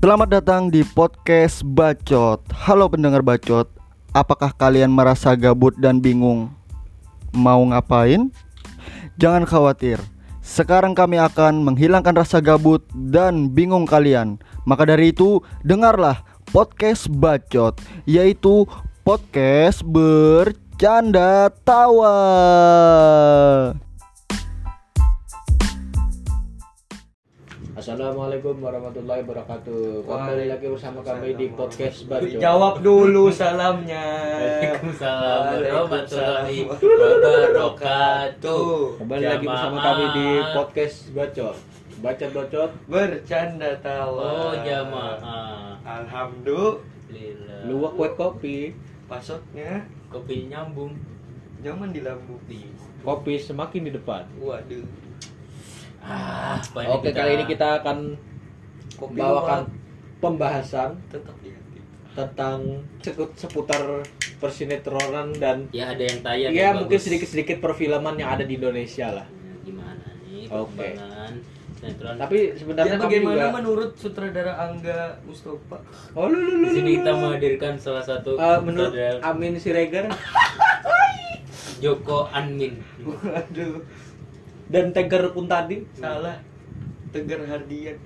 Selamat datang di podcast Bacot. Halo pendengar Bacot, apakah kalian merasa gabut dan bingung mau ngapain? Jangan khawatir. Sekarang kami akan menghilangkan rasa gabut dan bingung kalian. Maka dari itu, dengarlah podcast Bacot, yaitu podcast bercanda tawa. Assalamualaikum warahmatullahi wabarakatuh. Kembali lagi bersama kami di podcast Bajo. Jawab dulu salamnya. Waalaikumsalam warahmatullahi wabarakatuh. Kembali lagi bersama kami di podcast Bacot. Bacot bacot. Bercanda tawa. Oh jamaah. Alhamdulillah. Luwak kue kopi. Pasoknya Kopi nyambung. jangan di lambung. Kopi semakin di depan. Waduh. Ah, Oke, kita- kali ini kita akan Kopi membawakan luwak. pembahasan tetap di hati. tentang sekut- seputar persinetronan dan ya ada yang tayang. ya yang mungkin sedikit-sedikit perfilman yang ada di Indonesia lah. Gimana nih Oke. sinetron? Tapi sebenarnya Ya, kami bagaimana juga menurut sutradara Angga Mustafa? Oh, lu, lu, lu, di sini lu, kita menghadirkan salah satu Eh, menurut sutradara Amin Siregar Joko Anmin. Waduh, dan Tegar pun tadi salah. Tegar Hardian.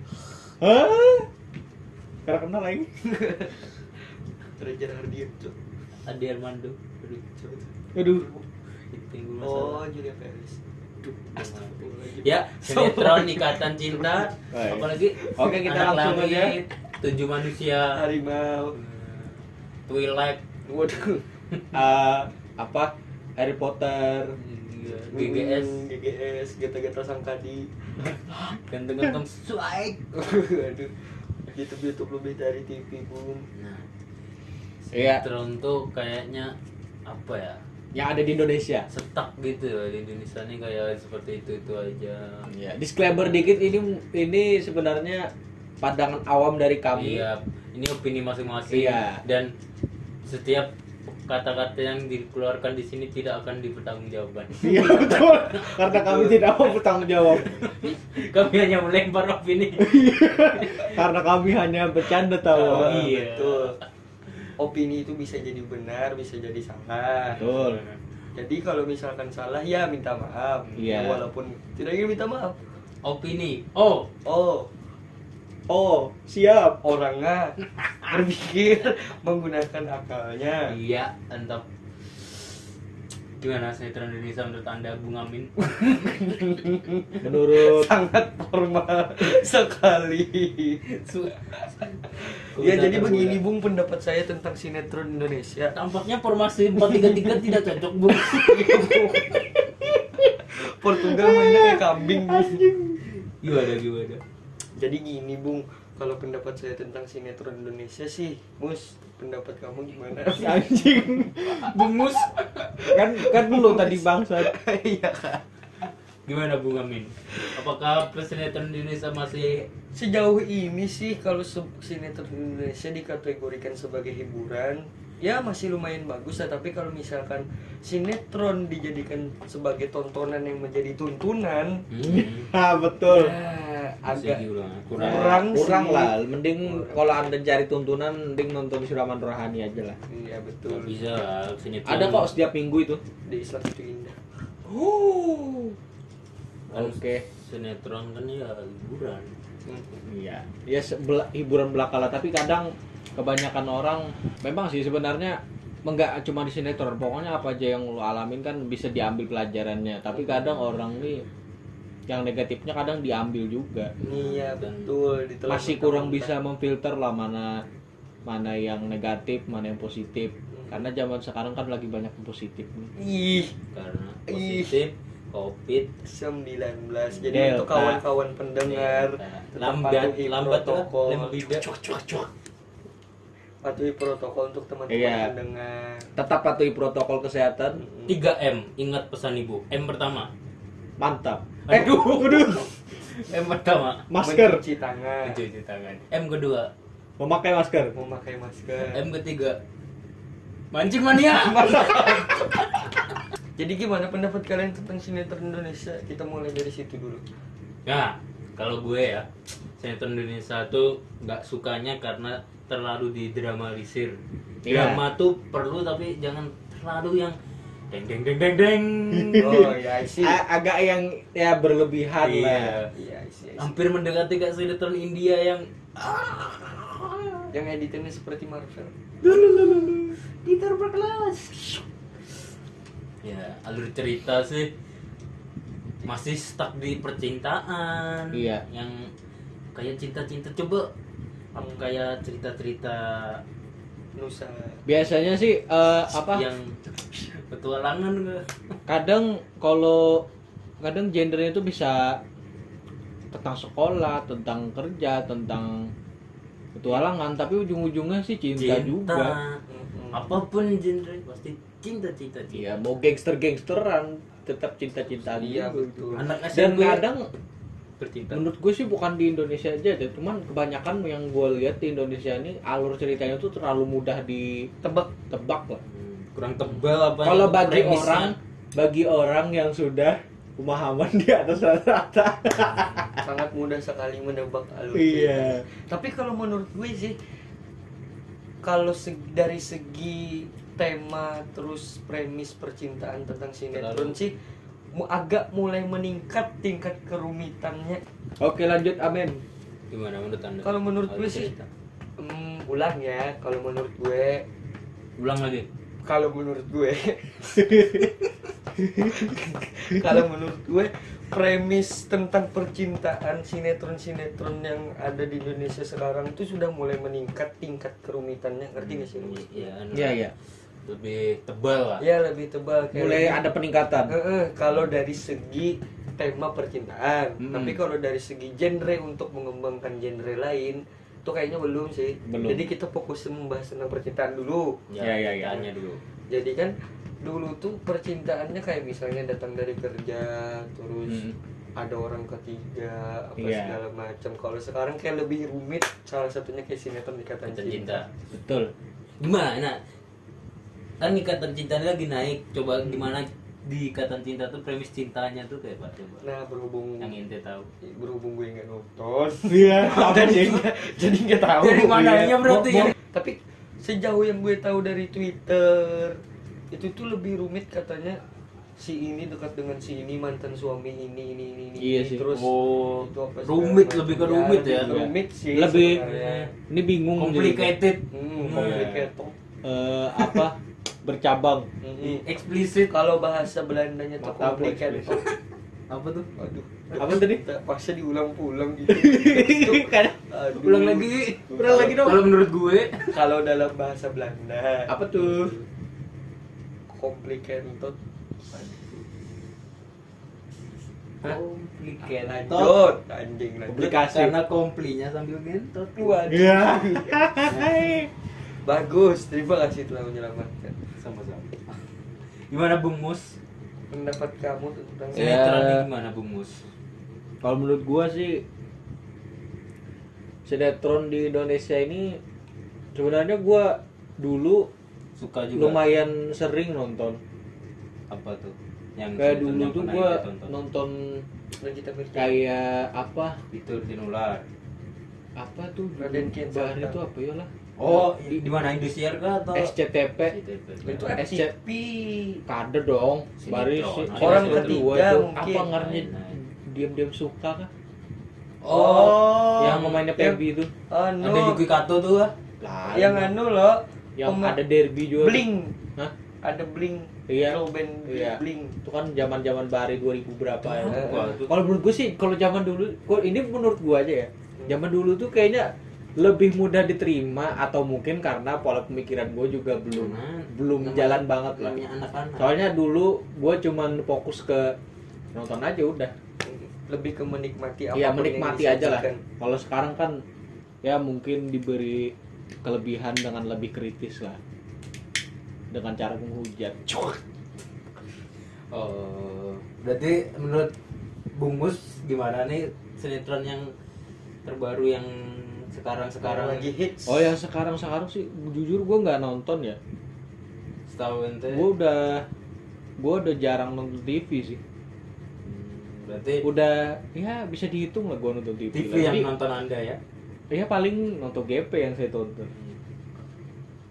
Hah? Karena kenal lagi. Tegar Hardian, Cuk. Adi Armando. Aduh. Aduh. Oh. Julia Perez. Ya, sinetron Ikatan Cinta. Apalagi Oke, kita Anak langsung aja. Tujuh Manusia. Harimau. Twilight. Waduh. Eh, apa? Harry Potter. GGS. Hmm, GGS, Geta-geta Sangkadi. Ganteng-ganteng swag. Waduh. YouTube YouTube lebih dari TV, Bung. Nah, Iya. sinetron tuh kayaknya apa ya? Yang ada di Indonesia. Setak gitu ya di Indonesia nih kayak seperti itu itu aja. Ya, disclaimer dikit ini ini sebenarnya pandangan awam dari kami. Iya, ini opini masing-masing. Iya. Dan setiap kata-kata yang dikeluarkan di sini tidak akan dipertanggungjawabkan. Iya, betul. Karena kami tidak mau bertanggung jawab. Kami hanya melempar opini. Karena kami hanya bercanda tawa. Oh, iya. Betul. Opini itu bisa jadi benar, bisa jadi salah. Betul. Jadi kalau misalkan salah ya minta maaf. Iya. Walaupun tidak ingin minta maaf. Opini. Oh, Oh, Oh, siap. orangnya berpikir menggunakan akalnya. iya, entah gimana sinetron Indonesia menurut anda Bung Amin? Menurut Sangat formal sekali. Ya jadi begini Bung pendapat saya tentang sinetron Indonesia. Tampaknya formasi 433 tidak cocok, Bung. Portugal mainnya kayak kambing. Gimana gimana? Jadi gini Bung, kalau pendapat saya tentang sinetron Indonesia sih, Mus, pendapat kamu gimana? anjing. Bungus. Kan kan dulu tadi bangsat. Iya kan. Gimana Bung Amin? Apakah sinetron Indonesia masih Sejauh ini sih kalau sinetron Indonesia dikategorikan sebagai hiburan, ya masih lumayan bagus ya. Tapi kalau misalkan sinetron dijadikan sebagai tontonan yang menjadi tuntunan, hmm, Ah, betul. ya agak kurang Kurang kurang, sih. lah. Mending kalau anda cari tuntunan, mending nonton Suraman Rohani aja lah. iya betul. bisa lah, sinetron. Ada kok setiap minggu itu. Di Islam itu indah. Oke. Sinetron kan ya hiburan. Iya. Ya sebela- hiburan belakala tapi kadang kebanyakan orang memang sih sebenarnya enggak cuma di sinetron pokoknya apa aja yang lo alamin kan bisa diambil pelajarannya tapi kadang orang nih yang negatifnya kadang diambil juga Iya betul. ditelan masih kurang bisa memfilter lah mana mana yang negatif mana yang positif karena zaman sekarang kan lagi banyak yang positif nih Ih, Karena Ih. positif, covid, 19 jadi Delta. untuk kawan-kawan pendengar Delta. lambat, lambat tuh, protokol lima bida. Patuhi protokol untuk teman-teman Iya. pendengar tetap patuhi protokol kesehatan. 3 M, ingat pesan ibu. M pertama. mantap. Aduh, aduh. M pertama, masker. Mencuci tangan. Cuci tangan. M kedua, memakai masker. Memakai masker. M ketiga, mancing mania. jadi gimana pendapat kalian tentang sinetron Indonesia? Kita mulai dari situ dulu. Nah, kalau gue ya sinetron Indonesia tuh nggak sukanya karena terlalu didramalisir Iya. drama tuh perlu tapi jangan terlalu yang deng deng deng deng deng. Oh ya sih agak yang ya berlebihan Iya. lah. Iya sih hampir mendekati kayak sinetron India yang yang editannya seperti Marvel. Peter berkelas. Ya alur cerita sih masih stuck di percintaan. Iya. yang kayak cinta-cinta coba kayak cerita-cerita Nusa? Biasanya sih eh, apa? Yang petualangan enggak kadang kalau kadang gendernya itu bisa tentang sekolah tentang kerja tentang petualangan tapi ujung-ujungnya sih cinta, juga. Mm-mm. apa pun genre pasti cinta cinta cinta. Iya, mau gangster-gangsteran tetap cinta-cintaan Iya, juga. betul. anak Dan SMP kadang bercinta menurut gue sih bukan di Indonesia aja deh, cuman kebanyakan yang gue lihat di Indonesia ini alur ceritanya tuh terlalu mudah ditebak tebak lah. Hmm, kurang tebal apa Kalau bagi premisnya. orang bagi orang yang sudah pemahaman di atas rata-rata. sangat mudah sekali menebak alur Iya. tapi kalau menurut gue sih kalau dari segi tema terus premis percintaan tentang sinetron Terlalu. sih agak mulai meningkat tingkat kerumitannya Oke, lanjut amin. gimana menurut anda Kalau menurut gue sih-. Hmm, ulang ya kalau menurut gue ulang lagi kalau menurut gue kalau menurut gue premis tentang percintaan sinetron-sinetron yang ada di Indonesia sekarang itu sudah mulai meningkat tingkat kerumitannya ngerti gak sih? Iya, anu, Iya, iya. Lebih tebal lah Ya lebih tebal kayak Mulai lebih- ada peningkatan. Eh, eh, kalau dari segi tema percintaan Mm-mm. tapi kalau dari segi genre untuk mengembangkan genre lain itu kayaknya belum sih Belum. jadi kita fokus membahas tentang percintaan dulu ya, Iya, iya, iya. tanya dulu jadi kan dulu tuh percintaannya kayak misalnya datang dari kerja terus Mm. ada orang ketiga apa Iya. segala macam kalau sekarang kayak lebih rumit salah satunya kayak sinetron ikatan Ikatan cinta, cinta Betul. gimana kan ikatan cinta ini lagi naik coba gimana di ikatan cinta tuh premis cintanya tuh kayak apa coba nah berhubung yang ente tahu berhubung gue nggak nonton Iya. jadi jadi nggak tahu Dari mananya berarti Bo- ya? bo- tapi sejauh yang gue tahu dari Twitter itu tuh lebih rumit katanya si ini dekat dengan si ini mantan suami ini ini ini, ini Iya ini. sih. terus Oh, itu apa rumit, macam. lebih ke rumit ya. lebih rumit sih Lebih sebenarnya. ini bingung jadi. complicated hmm, Hmm. complicated Eh, apa bercabang. Hmm. eksplisit kalau bahasa Belandanya tuh complicated apa tuh? Aduh. Apa tadi? Pasnya diulang-ulang gitu. Kan. Ulang lagi. Ulang lagi dong. kalau menurut gue kalau dalam bahasa Belanda apa tuh? Complicated complicated lanjut. Anjing lanjut. Komplikasi. karena komplinya sambil ngentot. Waduh. Bagus terima kasih telah menyelamatkan sama-sama gimana Bung Mus pendapat kamu tentang Ya. sinetron ini gimana Bung Mus Kalau menurut gua sih sinetron di Indonesia ini sebenarnya gua dulu suka juga lumayan sering nonton. apa tuh yang Kayak dulu yang tuh gua nonton kayak apa? Fitur Tinular Apa tuh? Raden Kian Bahar Santang. itu apa ya lah? Oh di, di mana Indosiar kah atau SCTP. SCTV? itu SC. FTP Kade dong. Baris Orang sinetron ketiga dua itu. mungkin. Apa ngarannya Lain-lain. diam-diam suka kah? Oh, yang pemainnya Pebi itu. anu ada Yuki Kato tuh ah Lah, yang anu loh yang ada derby juga. bling Hah? ada bling Iya. girl band Iya. bling Itu kan zaman-zaman Bari 2000 berapa ya. Kalau menurut gue sih, kalau zaman dulu, ini menurut gue aja ya. Zaman dulu tuh kayaknya lebih mudah diterima atau mungkin karena pola pemikiran gue juga belum Nah, belum namanya- jalan banget lah. anak-anak Soalnya dulu gue cuman fokus ke nonton aja udah. lebih ke menikmati Iya apa pun yang menikmati aja lah. Kalau sekarang kan ya mungkin diberi kelebihan dengan lebih kritis lah. Dengan cara menghujat. Oh, berarti menurut Bung Mus gimana nih sinetron yang terbaru yang sekarang sekarang lagi hits Oh yang sekarang sekarang sih jujur gue nggak nonton ya. setahu ente Gue udah gue udah jarang nonton TV sih. Hmm, berarti udah ya bisa dihitung lah gua nonton TV, TV lah. yang Jadi, nonton anda ya ya paling nonton GP yang saya tonton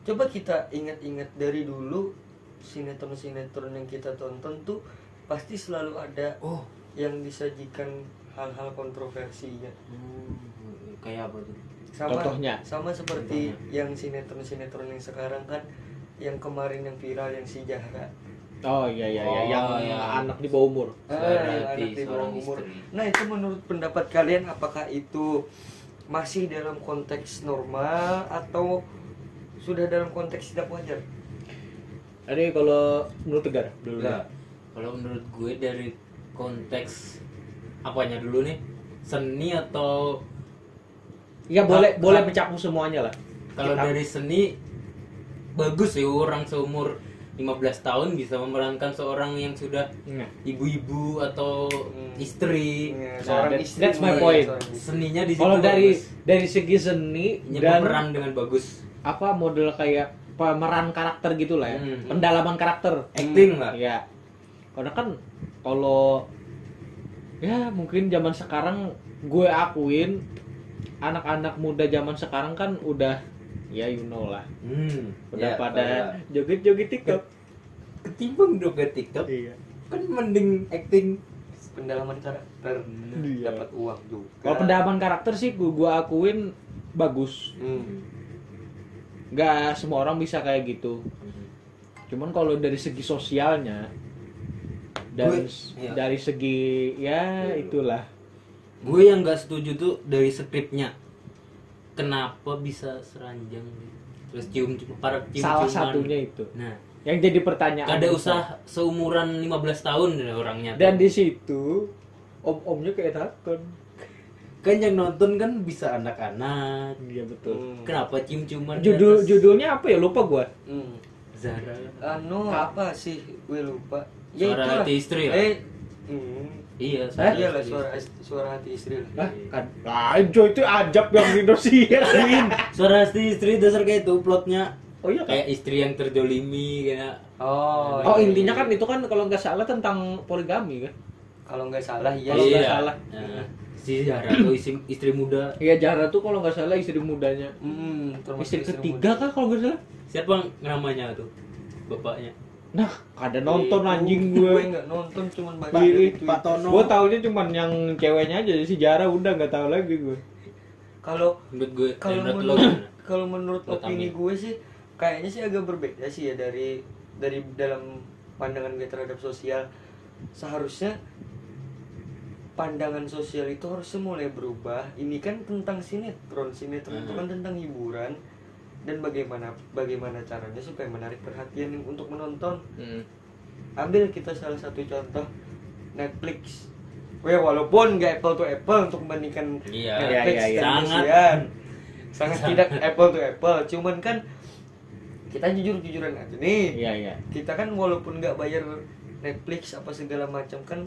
Coba kita ingat-ingat dari dulu sinetron-sinetron yang kita tonton tuh pasti selalu ada oh yang disajikan hal-hal kontroversinya. hmm, kayak apa tuh Sama Contohnya? sama seperti yang sinetron-sinetron yang sekarang kan yang kemarin yang viral yang si Jahra. oh iya iya iya Oh, yang iya. anak di bawah umur Ah, Suara yang anak di bawah umur. istri. Nah, itu menurut pendapat kalian apakah itu masih dalam konteks normal atau sudah dalam konteks tidak wajar? Ini kalau menurut Tegar dulu Enggak. Kalau menurut gue dari konteks apanya dulu nih? Seni atau Ya boleh boleh mencakup semuanya lah. kalau Kita- dari seni bagus sih orang seumur 15 tahun bisa memerankan seorang yang sudah Nah, ibu-ibu atau Hmm. istri. Ya, Nah, seorang that- istri that's my iya, point. Seninya di situ kalau dari bagus. dari segi seni dan dengan bagus. apa model kayak pemeran karakter gitulah ya, Hmm. pendalaman karakter, Acting lah. ya. Karena kan kalau ya mungkin zaman sekarang gue akuin anak-anak muda zaman sekarang kan udah ya you know lah Hmm. udah ya, pada pada joget-joget TikTok. ketimbang joget TikTok Iya. kan mending acting. pendalaman karakter Iya. dapat uang juga. Kalau pendalaman karakter sih gue gua akuin bagus. Hmm. Nggak semua orang bisa kayak gitu. Cuman kalau dari segi sosialnya dari Gue- iya. dari segi ya itulah. Gue yang nggak setuju tuh dari skripnya. Kenapa bisa seranjang gitu? terus cium cium para cium Salah satunya itu. Nah, Yang jadi pertanyaan. ada usah seumuran 15 tahun deh orangnya. Dan di situ om-omnya kayak takut. kan yang nonton kan bisa anak-anak. Iya betul. Hmm. Kenapa cium-ciuman? di Judul atas judulnya apa ya lupa gua. Hmm. Zara. Anu apa sih? Gue lupa. Suara itulah. hati istri ya? Eh, hmm. Iya, Eh? Iya lah istri. suara suara hati istri lah. Hah? Kan. Ajo itu ajab yang di Indonesia. Suara hati istri dasar kayak itu plotnya. oh iya kan? Kayak istri yang terjolimi kayak Oh. Oh iya, intinya iya. kan itu kan kalau nggak salah tentang poligami kan? kalau nggak salah iya. Kalau nggak salah. Nah, si Zara tuh istri, istri muda. Iya Jara tuh kalau nggak salah istri mudanya. Hmm, Istri istri ketiga muda. kan kalau nggak salah? Siapa namanya tuh? Bapaknya. Nah, kada nonton Itu, anjing Gue gue. nggak nonton cuman baca Pak, dari Pak Twitter. Tono. Gue taunya cuman yang ceweknya aja si Jara udah nggak tahu lagi gue. Kalau Menurut gue kalau menurut kalau menurut opini gue sih kayaknya sih agak berbeda sih ya dari dari dalam pandangan gue terhadap sosial seharusnya pandangan sosial itu harusnya mulai berubah ini kan tentang sinetron sinetron itu kan tentang hiburan dan bagaimana bagaimana caranya supaya menarik perhatian untuk menonton Hmm. ambil kita salah satu contoh Netflix Wah, walaupun nggak apple to apple untuk membandingkan Iya, Netflix iya, iya. dan Sangat. Indosiar. sangat tidak apple to apple cuman kan kita jujur jujuran aja nih Iya iya. kita kan walaupun nggak bayar Netflix apa segala macam kan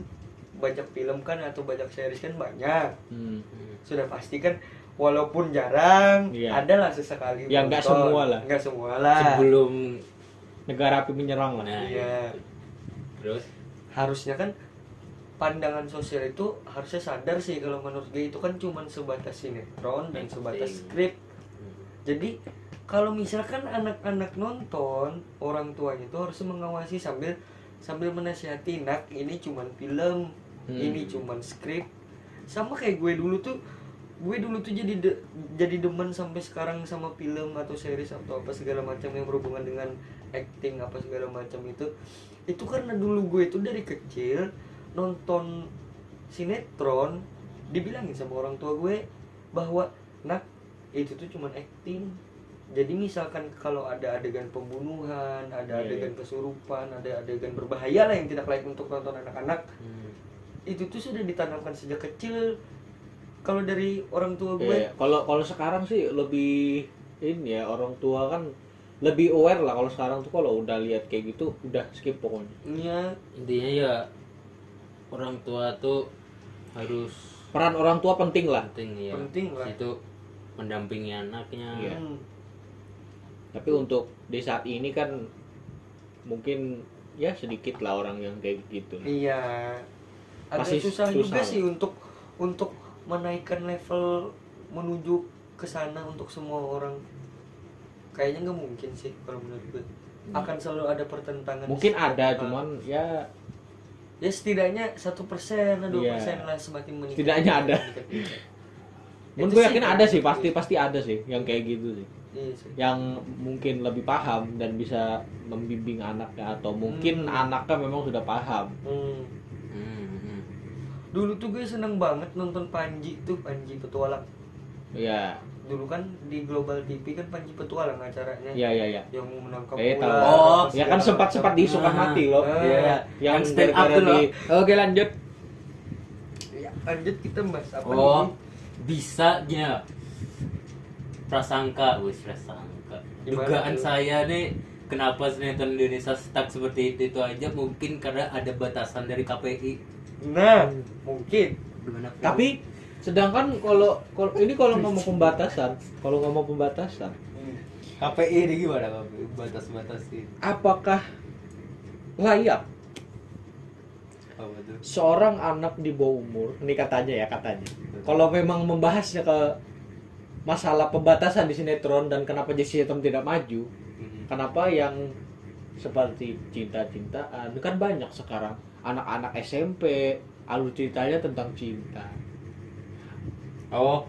banyak film kan atau banyak series kan banyak Hmm. sudah pasti kan walaupun jarang Iya. adalah sesekali Ya, nggak semua lah. nggak semua lah Sebelum Negara api menyerang lah. Nah, iya terus harusnya kan pandangan sosial itu harusnya sadar sih kalau menurut gue itu kan cuman sebatas sinetron dan sebatas skrip jadi kalau misalkan anak-anak nonton orang tuanya itu harus mengawasi sambil sambil menasihati nak ini cuman film Hmm. ini cuman skrip sama kayak gue dulu tuh gue dulu tuh jadi de- jadi demen sampai sekarang sama film atau series atau apa segala macam yang berhubungan dengan acting apa segala macam itu. Itu karena dulu gue itu dari kecil nonton sinetron dibilangin sama orang tua gue bahwa nak itu tuh cuman acting. Jadi misalkan kalau ada adegan pembunuhan ada Iya, adegan iya. kesurupan ada adegan berbahaya lah yang tidak layak untuk tonton anak-anak. Hmm, itu tuh sudah ditanamkan sejak kecil kalau dari orang tua gue Iya, Kalau kalau sekarang sih lebih ini ya orang tua kan lebih aware lah kalau sekarang tuh kalau udah lihat kayak gitu udah skip pokoknya. nya intinya ya orang tua tuh harus Peran orang tua penting lah. penting ya. Penting lah. Itu mendampingi anaknya. Iya. hmm, Tapi untuk di saat ini kan mungkin ya sedikit lah orang yang kayak gitu. iya agak Masih susah, juga susah. sih untuk untuk menaikkan level menuju ke sana untuk semua orang kayaknya nggak mungkin sih kalau menurut gue akan selalu ada pertentangan mungkin ada hal. cuman ya ya setidaknya satu persen atau dua Iya. persen lah semakin meningkat Setidaknya ada. Itu gue yakin ada sih pasti pasti ada sih yang kayak gitu sih Iya sih. yang mungkin lebih paham dan bisa membimbing anaknya atau mungkin Hmm. anaknya memang sudah paham Hmm. Hmm, hmm. Dulu tuh gue seneng banget nonton Panji tuh Panji Petualang. ya Dulu kan di Global TV kan Panji Petualang acaranya. ya ya ya Yang menangkap Eh, ular. Oh, ya kan sempat sempat diisukan Ah. mati loh Ah. Iya, yang Yang stand up tuh loh. di oke lanjut Ya, lanjut kita bahas apa Oh, nih? bisa ya. Prasangka, wis prasangka. Dugaan saya nih kenapa sinetron Indonesia stuck seperti itu itu aja mungkin karena ada batasan dari KPI. Nah, mungkin. Tapi sedangkan kalau kalau ini kalau ngomong pembatasan kalau ngomong pembatasan KPI ini gimana? Batas-batasin. apakah layak seorang anak di bawah umur ini katanya ya katanya kalau memang membahasnya ke masalah pembatasan di sinetron dan kenapa jadi sinetron tidak maju Hmm. kenapa yang seperti cinta-cintaan kan banyak sekarang anak-anak SMP alur ceritanya tentang cinta Oh,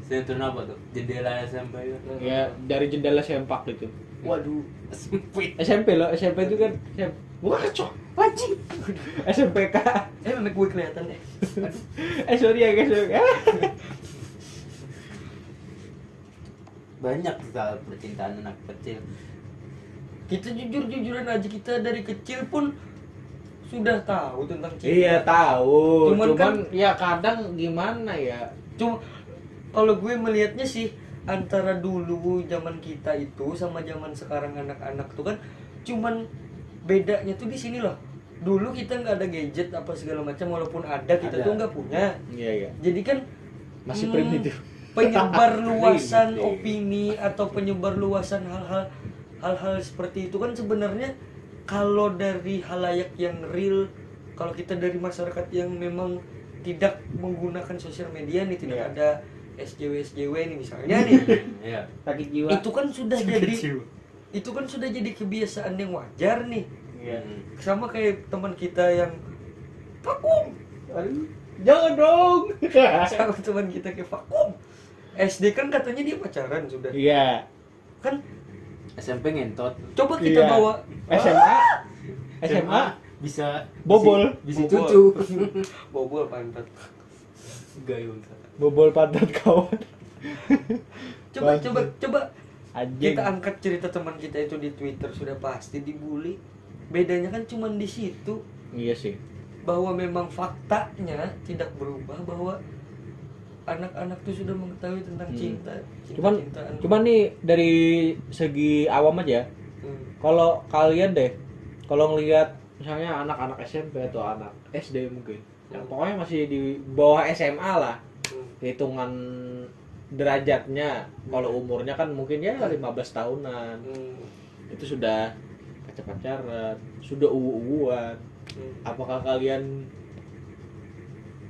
sinetron apa tuh? Jendela SMP kan? ya dari jendela sempak gitu Waduh, sempit. SMP loh SMP itu kan SMP. bukan cok anjing SMPK Eh, memek gue kelihatan deh. Aduh. eh sorry ya guys Banyak soal percintaan anak kecil. Kita jujur-jujuran aja kita dari kecil pun sudah tahu tentang cinta. iya tahu Cuman cuman, kan- ya kadang gimana ya Cuma kalau gue melihatnya sih antara dulu zaman kita itu sama zaman sekarang anak-anak tuh kan cuman bedanya tuh di sini loh. Dulu kita nggak ada gadget apa segala macam walaupun ada kita Ada. tuh nggak punya. iya iya Jadi kan masih hmm, primitif penyebar luasan opini atau penyebar luasan hal-hal hal-hal seperti itu kan sebenarnya kalau dari halayak yang real kalau kita dari masyarakat yang memang tidak menggunakan sosial media nih tidak Iya. ada SJW SJW nih misalnya nih. Iya. sakit jiwa. Itu kan sudah jadi itu kan sudah jadi kebiasaan yang wajar nih. Iya. Sama kayak teman kita yang vakum. Jangan dong. Sama teman kita kayak vakum. SD kan katanya dia pacaran sudah. Iya. Kan SMP ngentot. coba kita Iya. bawa SMA SMA bisa Bobol. bisa, bisa Bobol. cucu. bobol pantat Gayung. bobol pantat kawan coba coba coba anjing kita angkat cerita teman kita itu di Twitter sudah pasti dibully bedanya kan cuma di situ iya sih bahwa memang faktanya tidak berubah bahwa anak-anak tuh sudah mengetahui tentang Hmm. cinta cuman cinta-cintaan. cuman nih dari segi awam aja Hmm. kalau kalian deh kalau ngelihat misalnya anak-anak SMP atau anak SD mungkin yang pokoknya masih di bawah SMA lah Hmm. hitungan derajatnya kalau umurnya kan mungkin ya 15 tahunan Hmm. itu sudah pacar-pacaran sudah uwu-uwuan Hmm. apakah kalian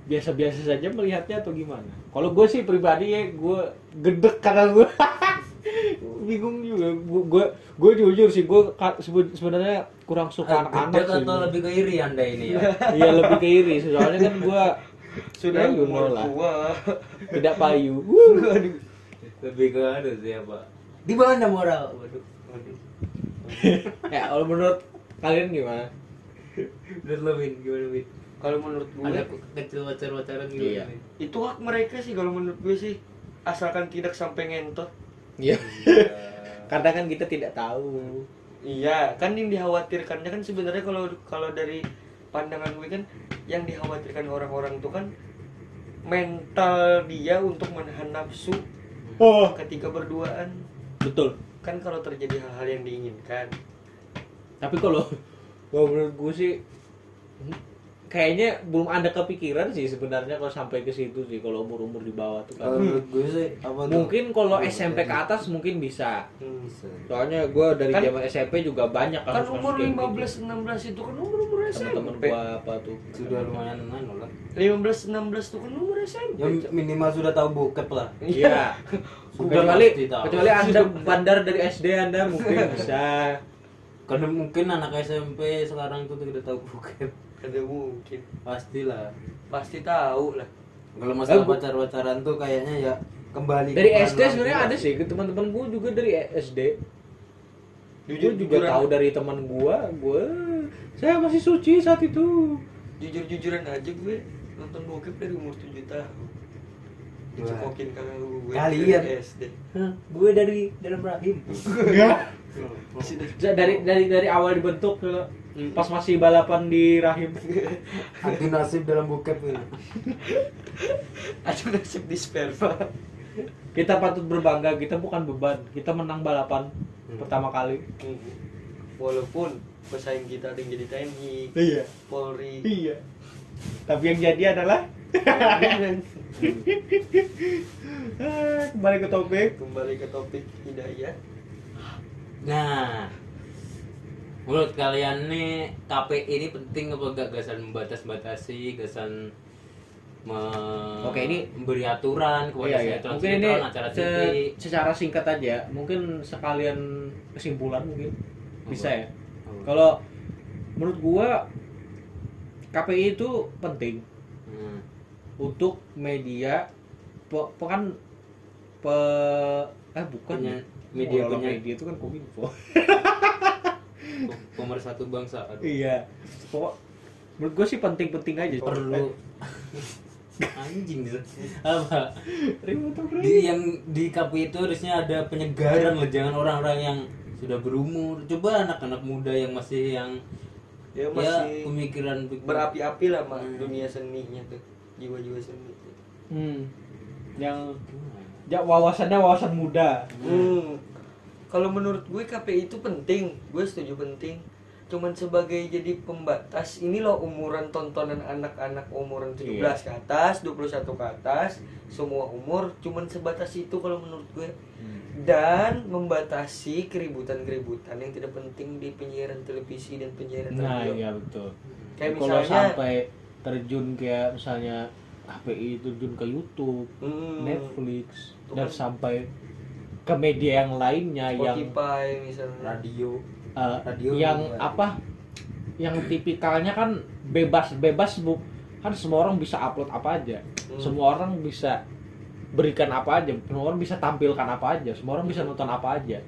biasa-biasa saja melihatnya atau gimana kalau gue sih pribadi ya gue gedek karena gue bingung juga gue gue jujur sih gue sebenarnya kurang suka anak-anak Gede sih atau lebih ke iri anda ini ya? iya lebih ke iri soalnya kan gue sudah Ya, you umur know lah. tua tidak payu Aduh. lebih ke anu siapa? Di mana moral? Waduh. Aduh. ya kalau menurut kalian gimana Menurut lo gimana Win? Kalau menurut gue Ada kecil wacar-wacaran gitu. Iya. Itu hak mereka sih kalau menurut gue sih asalkan tidak sampai ngentot. Iya. Karena kan kita tidak tahu. Iya kan yang dikhawatirkannya kan sebenarnya kalau kalau dari pandangan gue kan yang dikhawatirkan orang-orang itu kan mental dia untuk menahan nafsu oh. ketika berduaan. Betul. Kan kalau terjadi hal-hal yang diinginkan. Tapi kalau kalau menurut gue sih kayaknya belum ada kepikiran sih sebenarnya kalau sampai ke situ sih kalau umur umur di bawah tuh kan gue sih apa mungkin kalau Belum SMP ke ada. atas mungkin bisa Hmm. Bisa. soalnya gue dari Kan- zaman SMP juga banyak kan umur kayak 15 gitu. 16 itu kan umur umur teman-teman SMP gua apa tuh Sudah lumayan anu lah. 15 16 tuh kan umur SMP Ya minimal sudah tahu bokep lah. iya Sudah kecuali kecuali anda bandar dari SD anda mungkin bisa Karena mungkin anak SMP sekarang tuh tidak tahu bokep. Ada mungkin. Pastilah. pasti tahu lah. Kalau masalah Eh, pacar-pacaran tuh kayaknya ya kembali dari ke SD sebenarnya ada sih teman-teman gue juga dari SD jujur gue juga jujuran. tahu dari teman gue gue saya masih suci saat itu. Jujur jujuran aja gue. Nonton bokep dari umur 7 tahun. Dicekokin kakak gue Kalian. dari SD Hah, gue dari dalam rahim. Ja- dari dari dari awal dibentuk ke pas masih balapan di rahim. Adu nasib dalam bokep ini. ada nasib di sperma kita patut berbangga kita bukan beban. Kita menang balapan pertama kali. Walaupun pesaing kita ada yang jadi TNI iya. Polri. Iya. Tapi yang jadi adalah Ah, kembali ke topik. Kembali ke topik hidayah. Nah, menurut kalian nih KPI ini penting apa gak gasan membatas-batasi, gasan me- Oke, ini- memberi aturan kepada Iya, iya. sinetron Mungkin ini acara TV. se- secara singkat aja, mungkin sekalian kesimpulan mungkin bisa ya. Kalau menurut gua KPI itu penting Hmm. untuk media pe, pe- kan pe eh bukan Punya- ya. media punya- media itu kan kominfo. Pem- Pemersatu bangsa. Aduh. iya. Pokok menurut gua sih penting-penting aja. Perlu anjing gitu. Apa? Ribut tuh, Di yang di KPI itu harusnya ada penyegaran loh, jangan orang-orang yang sudah berumur. Coba anak-anak muda yang masih yang ya ya masih pemikiran berapi-api lah mah Hmm. dunia seninya tuh jiwa-jiwa seni Hmm. Yang ya, wawasannya wawasan muda. Hmm. Kalau menurut gue KPI itu penting, gue setuju penting. Cuman sebagai jadi pembatas ini loh umuran tontonan anak-anak umuran 17 ke atas, 21 ke atas, semua umur cuman sebatas itu kalau menurut gue. Dan membatasi keributan-keributan yang tidak penting di penyiaran televisi dan penyiaran Nah, radio. iya betul. Kayak Kalau misalnya- sampai terjun kayak misalnya HPI terjun ke YouTube, Hmm. Netflix dan kan- sampai ke media yang lainnya yang Spotify misalnya. radio. Eh, Radio yang juga. apa? Yang tipikalnya kan bebas bebas bu. Kan semua orang bisa upload apa aja. Hmm. semua orang bisa berikan apa aja. Semua orang bisa tampilkan apa aja. Semua orang bisa nonton apa aja.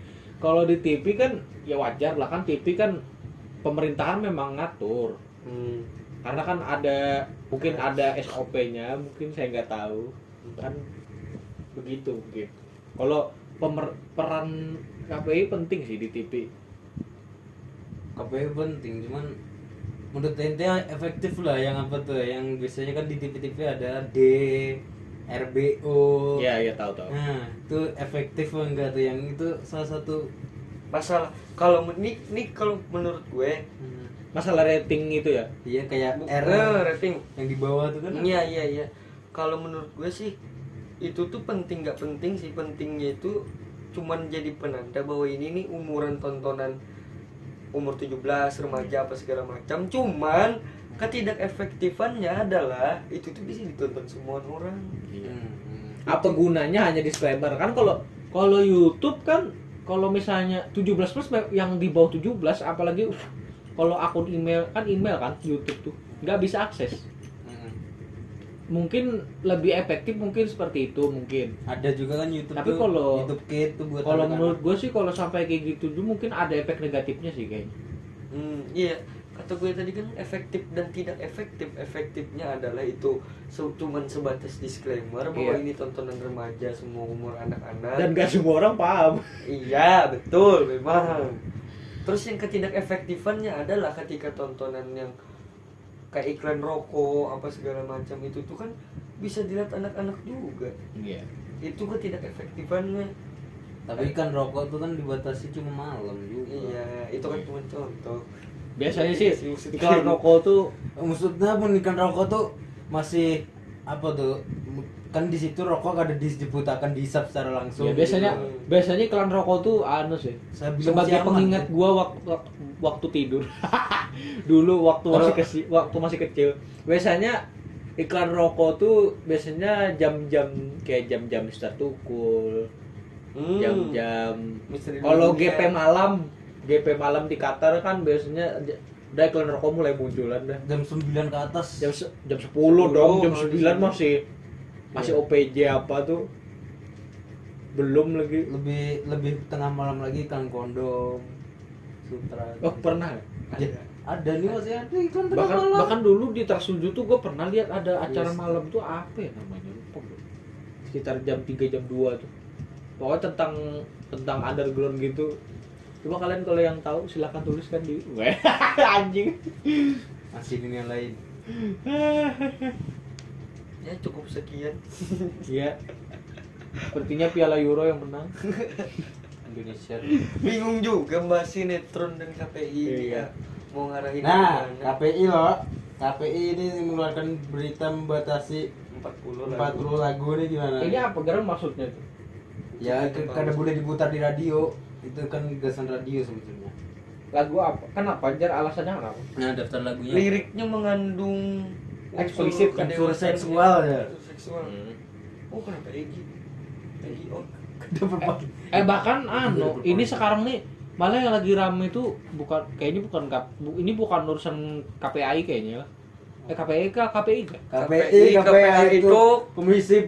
Kalau di TV kan ya wajar lah. Kan TV kan pemerintahan memang ngatur. Hmm. karena kan ada mungkin ada SOP-nya mungkin saya nggak tahu. Kan begitu mungkin. Kalau pemer- peran KPI penting sih di TV KPI penting cuman menurut ente efektif lah yang apa tuh yang biasanya kan di TV-TV ada D RBO ya ya tahu tahu. Nah itu efektif enggak tuh? Yang itu salah satu Masalah kalau ini ini kalau menurut gue hmm, masalah rating itu ya? Iya kayak R eh, rating. yang di bawah tuh kan? Iya iya iya. Kalau menurut gue sih itu tuh penting nggak penting sih pentingnya itu cuman jadi penanda bahwa ini nih umuran tontonan umur 17 remaja apa segala macam. Cuman ketidak efektifannya adalah itu tuh bisa ditonton semua orang. Hmm, hmm. apa gunanya hanya disclaimer kan kalau kalau YouTube kan kalau misalnya 17 plus yang di bawah 17 apalagi uh, kalau akun email kan email kan YouTube tuh nggak bisa akses. Mungkin lebih efektif mungkin seperti itu mungkin ada juga kan YouTube Tapi kalau- YouTube Kids tuh buat kalau menurut gue sih kalau sampai kayak gitu tuh mungkin ada efek negatifnya sih kayaknya Hmm, iya. Kata gue tadi kan efektif dan tidak efektif. Efektifnya adalah itu se- cuman sebatas disclaimer bahwa Iya. ini tontonan remaja semua umur anak-anak. dan gak semua orang paham Iya betul memang. Terus yang ketidak efektifannya adalah ketika tontonan yang kayak iklan rokok apa segala macam itu tuh kan bisa dilihat anak-anak juga. iya Itu ketidak efektifannya. tapi kan rokok tuh kan dibatasi cuma malam juga Iya itu kan cuma contoh. biasanya sih Iya sih, iklan rokok tuh maksudnya pun ikan rokok tuh masih apa tuh kan di situ rokok ada disebutakan dihisap secara langsung ya biasanya gitu. biasanya iklan rokok tuh anu sih Saya sebagai pengingat tuh. gua waktu waktu tidur dulu waktu masih kecil waktu masih kecil biasanya iklan rokok tuh biasanya jam-jam kayak jam-jam start tukul Hmm. jam-jam Misteri kalau. GP malam GP malam di Qatar kan biasanya udah iklan rokok mulai munculan dah jam 9 ke atas jam jam 10 dong jam kalau di 9 sini. Masih masih OPJ apa tuh? Belum lagi. Lebih lebih tengah malam lagi kan kondom sutra. Oh pernah ya? Ya, ada. Nih masih ada iklan tengah bahkan malam. bahkan dulu di Trans 7 tuh gue pernah lihat ada acara Yes. malam tuh apa ya namanya? Lupa gue sekitar jam 3 jam 2 tuh. Pokoknya tentang tentang underground gitu. Coba kalian kalau yang tahu silahkan tuliskan di Weh, anjing. Masih ini yang lain ya cukup sekian. Iya. Sepertinya Piala Euro yang menang. Indonesia. Bingung juga mbak sinetron dan KPI Iya. ya. Mau ngarahin nah. KPI loh KPI ini mengeluarkan berita membatasi 40 40 lagu. nih gimana? Ini apa gerem maksudnya tuh? Ya karena boleh diputar di radio. Itu kan gasan radio sebetulnya. Lagu apa? Kenapa jar alasannya kenapa nah daftar lagunya. Liriknya mengandung Eksplisit kan, unsur kedewasaan seksual ya. unsur seksual. Oh kenapa Egi Egi oh eh bahkan anu ini sekarang nih malah yang lagi rame itu bukan kayaknya bukan kap, bu- ini bukan urusan KPI kayaknya eh KPI kah KPI kah KPI KPI itu komisi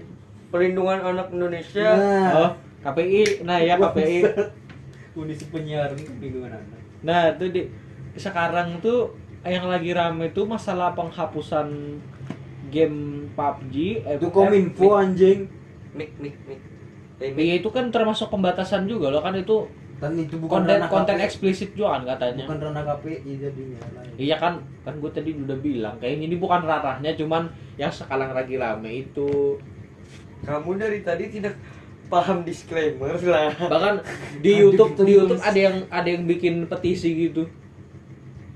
perlindungan anak Indonesia. Nah. Oh KPI nah ya KPI komisi penyiaran kebingungan anda nah itu di sekarang tuh yang lagi rame itu masalah penghapusan game PUBG eh, itu kominfo anjing mik mik mik eh, eh, mik. iya, itu kan termasuk pembatasan juga loh kan itu dan itu bukan konten konten KPI. eksplisit juga kan katanya bukan ranah KPI jadinya lain. Iya kan, kan gue tadi udah bilang kayaknya ini bukan ranahnya, cuman yang sekarang lagi rame itu. kamu dari tadi tidak paham disclaimer lah Bahkan di YouTube di. YouTube ada yang ada yang bikin petisi gitu.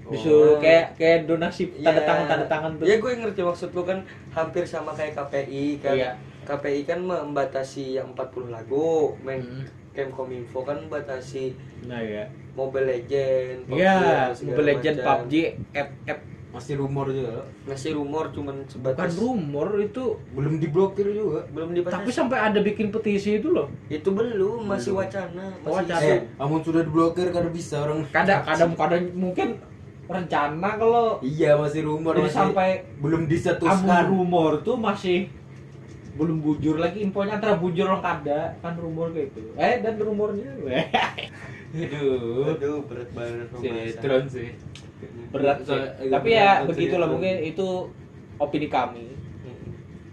Disuruh Oh. kayak kayak donasi tanda Iya. tangan tanda tangan tuh. ya gue ngerti maksud lu kan hampir sama kayak KPI kan Iya. KPI kan membatasi yang 40 lagu main Mm. Kemkominfo kan membatasi Nah ya. Mobile Legend PUBG, Iya, segala Mobile Legend macam. PUBG app app masih rumor juga masih rumor cuman bukan sebatas rumor itu belum diblokir juga belum dibatasi tapi sampai ada bikin petisi itu loh. itu belum masih wacana masih Wacana. eh namun sudah diblokir kada bisa orang Kadang kadang kadang mungkin rencana kalau iya masih rumor Jadi masih sampai belum disetuskan. Rumor tuh masih belum bujur lagi infonya antara bujur orang kada kan rumor kayak gitu. Eh dan rumornya. Aduh. Aduh berat banget sinetron sih. Berat sih. Tapi ya begitulah mungkin itu opini kami.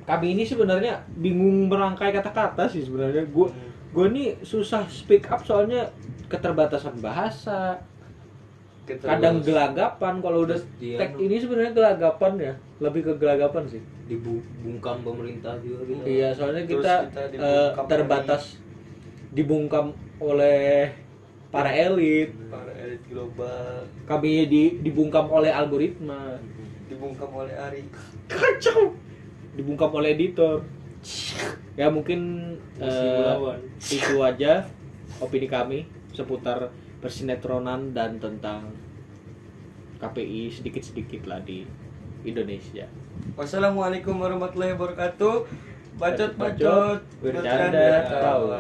Kami ini sebenarnya bingung merangkai kata-kata sih sebenarnya. Gue gue nih susah speak up soalnya keterbatasan bahasa kadang gelagapan kalau udah Dia tag ini sebenarnya gelagapan ya lebih ke gelagapan sih dibungkam pemerintah juga gitu Iya, soalnya Terus kita, kita dibungkam terbatas dibungkam oleh para elit. para elit global Kami di, dibungkam oleh algoritma. dibungkam oleh Ari Kacau. Dibungkam oleh editor. Ya mungkin lawan. itu aja opini kami seputar persinetronan dan tentang KPI sedikit-sedikit lah di Indonesia. wassalamualaikum warahmatullahi wabarakatuh bacot Bacot, bacot bercanda, tawa.